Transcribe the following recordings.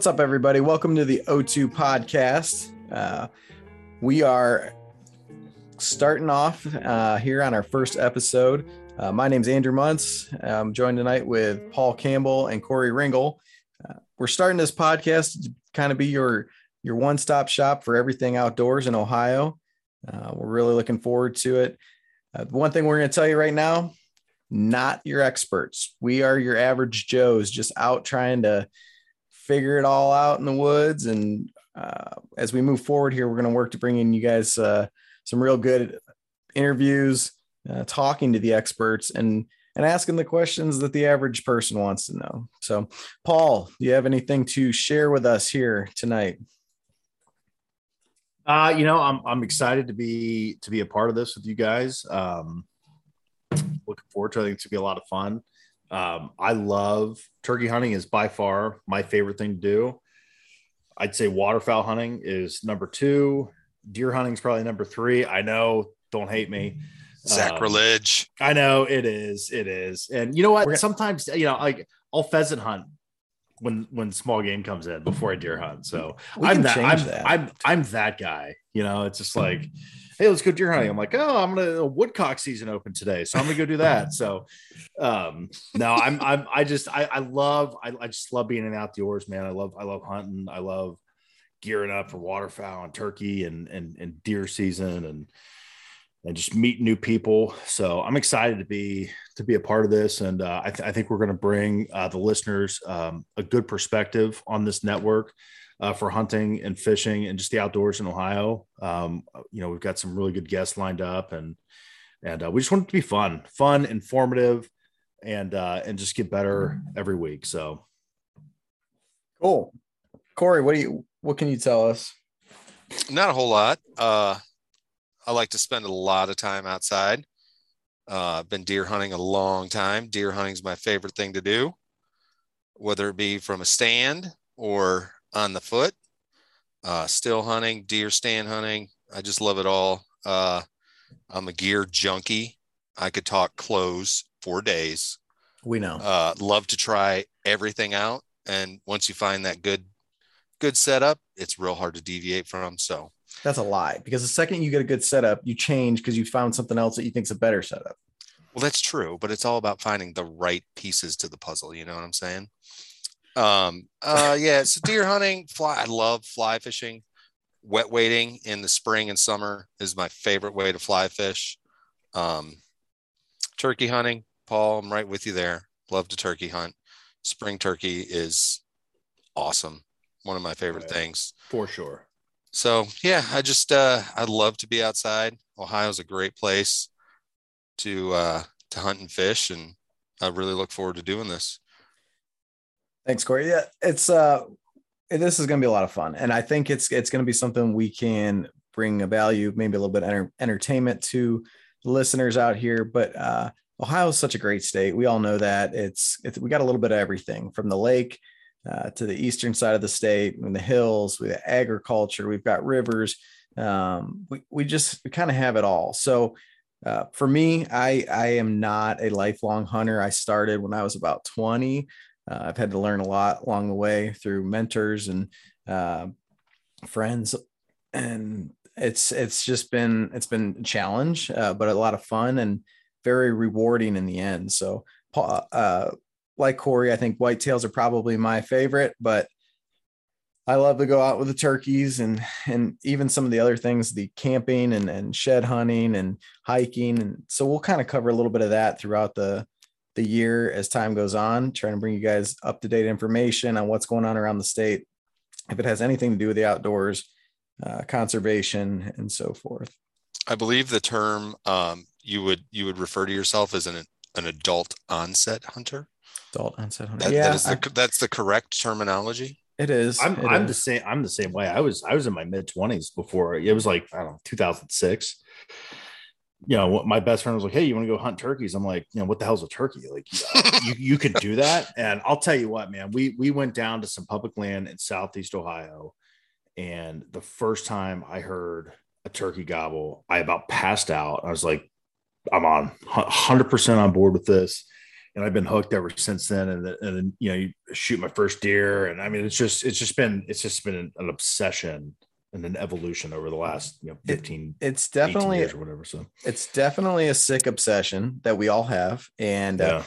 What's up, everybody? Welcome to the O2 podcast. Uh, we are starting off uh, here on our first episode. Uh, my name's Andrew Muntz. I'm joined tonight with Paul Campbell and Corey Ringel. Uh, we're starting this podcast to kind of be your your one stop shop for everything outdoors in Ohio. Uh, we're really looking forward to it. Uh, one thing we're going to tell you right now not your experts. We are your average Joes just out trying to figure it all out in the woods. And uh, as we move forward here, we're going to work to bring in you guys uh, some real good interviews, uh, talking to the experts and and asking the questions that the average person wants to know. So, Paul, do you have anything to share with us here tonight? Uh, you know, I'm I'm excited to be to be a part of this with you guys. Um, looking forward to it. I think it's gonna be a lot of fun. Um, I love turkey hunting is by far my favorite thing to do. I'd say waterfowl hunting is number two. Deer hunting is probably number three. I know, don't hate me. Sacrilege. Um, I know it is. It is. And you know what? Sometimes, you know, like I'll pheasant hunt when when small game comes in before I deer hunt. So we I'm that I'm, that. I'm I'm that guy. You know, it's just like hey, let's go deer hunting. I'm like, oh, I'm gonna woodcock season open today, so I'm gonna go do that. So, um, no, I'm, I'm, I just, I, I love, I, I just love being in the outdoors, man. I love, I love hunting. I love gearing up for waterfowl and turkey and and and deer season and and just meet new people. So I'm excited to be to be a part of this, and uh, I, th- I, think we're going to bring uh, the listeners um, a good perspective on this network uh, for hunting and fishing and just the outdoors in Ohio. Um, you know, we've got some really good guests lined up, and and uh, we just want it to be fun, fun, informative, and uh, and just get better every week. So cool, Corey. What do you? What can you tell us? Not a whole lot. I like to spend a lot of time outside. Uh, I've been deer hunting a long time. Deer hunting is my favorite thing to do, whether it be from a stand or on the foot, uh, still hunting, deer stand hunting. I just love it all. Uh, I'm a gear junkie. I could talk clothes for days. We know. Uh, love to try everything out, and once you find that good, good setup, it's real hard to deviate from. So that's a lie because the second you get a good setup, you change because you found something else that you think's a better setup. Well, that's true, but it's all about finding the right pieces to the puzzle. You know what I'm saying? Um, uh, yeah, so deer hunting, fly. I love fly fishing. Wet wading in the spring and summer is my favorite way to fly fish. Um, turkey hunting, Paul, I'm right with you there. Love to turkey hunt. Spring turkey is awesome. One of my favorite right. things. For sure. So yeah, I just uh I love to be outside. Ohio's a great place to uh to hunt and fish and I really look forward to doing this. Thanks, Corey. Yeah, it's uh, this is going to be a lot of fun, and I think it's it's going to be something we can bring a value, maybe a little bit enter- entertainment to listeners out here. But uh, Ohio is such a great state. We all know that it's it's we got a little bit of everything from the lake uh, to the eastern side of the state, in the hills, have agriculture, we've got rivers. Um, we we just kind of have it all. So. Uh, for me, I I am not a lifelong hunter. I started when I was about 20 uh, I've had to learn a lot along the way through mentors and uh, friends, and it's it's just been it's been a challenge, uh, but a lot of fun and very rewarding in the end. So, uh, like Corey, I think whitetails are probably my favorite, but I love to go out with the turkeys and and even some of the other things, the camping and and shed hunting and hiking, and so we'll kind of cover a little bit of that throughout the the year as time goes on, trying to bring you guys up to date information on what's going on around the state. If it has anything to do with the outdoors, uh, conservation, and so forth. I believe the term um, you would you would refer to yourself as an an adult onset hunter. Adult onset hunter. That, yeah, that is the, I, that's the correct terminology. It is. I'm, it I'm is. the same. I'm the same way. I was I was in my mid twenties before it was like I don't know 2006 you know, my best friend was like, "Hey, you want to go hunt turkeys?" I'm like, "You know, what the hell's a turkey? Like, you you could do that." And I'll tell you what, man, we we went down to some public land in Southeast Ohio, and the first time I heard a turkey gobble, I about passed out. I was like, "I'm on 100 percent on board with this." And I've been hooked ever since then. And, the, and then, you know, you shoot my first deer. And I mean, it's just, it's just been, it's just been an, an obsession and an evolution over the last, you know, 15, it, it's definitely, or whatever. So it's definitely a sick obsession that we all have. And, uh, yeah. uh,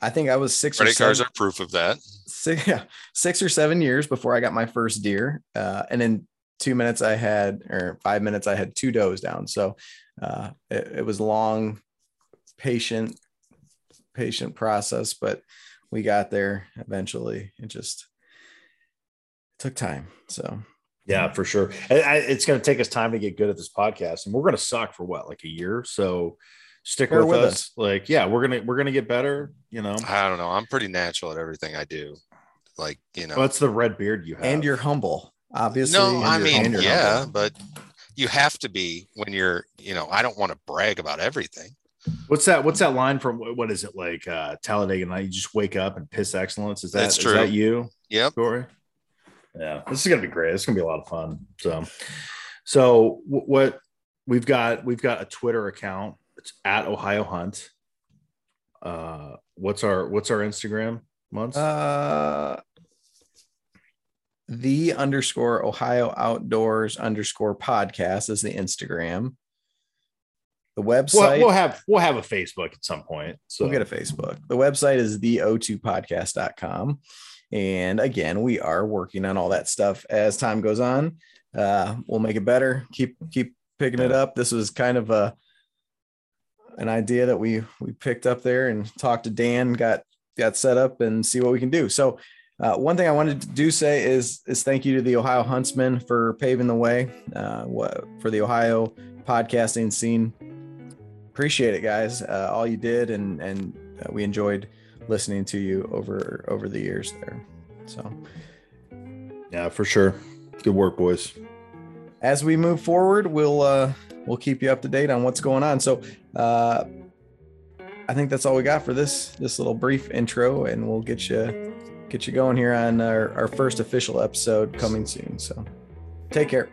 I think I was six credit cards are proof of that. Six, yeah, six or seven years before I got my first deer. Uh, and in two minutes I had, or five minutes, I had two does down. So uh, it, it was long, patient, patient process, but we got there eventually. It just took time. So yeah, for sure. It's going to take us time to get good at this podcast, and we're going to suck for what, like a year. So stick with, with, us. us. Like, yeah, we're gonna we're gonna get better. You know, I don't know. I'm pretty natural at everything I do. Like, you know, what's the red beard you have? And you're humble, obviously. No, I mean, yeah, humble. but you have to be when you're. You know, I don't want to brag about everything. What's that? What's that line from? What is it like? Uh, Talladega Night. You just wake up and piss excellence. Is that That's true. Is that you? Yep. Corey? Yeah, this is gonna be great. It's gonna be a lot of fun. So, so what we've got? We've got a Twitter account. It's at Ohio Hunt. Uh, what's our What's our Instagram? Months. Uh, the underscore Ohio Outdoors underscore podcast is the Instagram. The website we'll, we'll, have we'll have a Facebook at some point. So we'll get a Facebook. The website is the o2podcast.com. And again, we are working on all that stuff as time goes on. Uh, we'll make it better. Keep keep picking it up. This was kind of a an idea that we we picked up there and talked to Dan, got got set up and see what we can do. So uh, one thing I wanted to do say is is thank you to the Ohio Huntsman for paving the way uh, for the Ohio podcasting scene appreciate it, guys. Uh, all you did, and and uh, we enjoyed listening to you over over the years there. So, yeah, for sure. Good work, boys. As we move forward, we'll uh, we'll keep you up to date on what's going on. So, uh, I think that's all we got for this this little brief intro, and we'll get you get you going here on our, our first official episode coming soon. So, take care.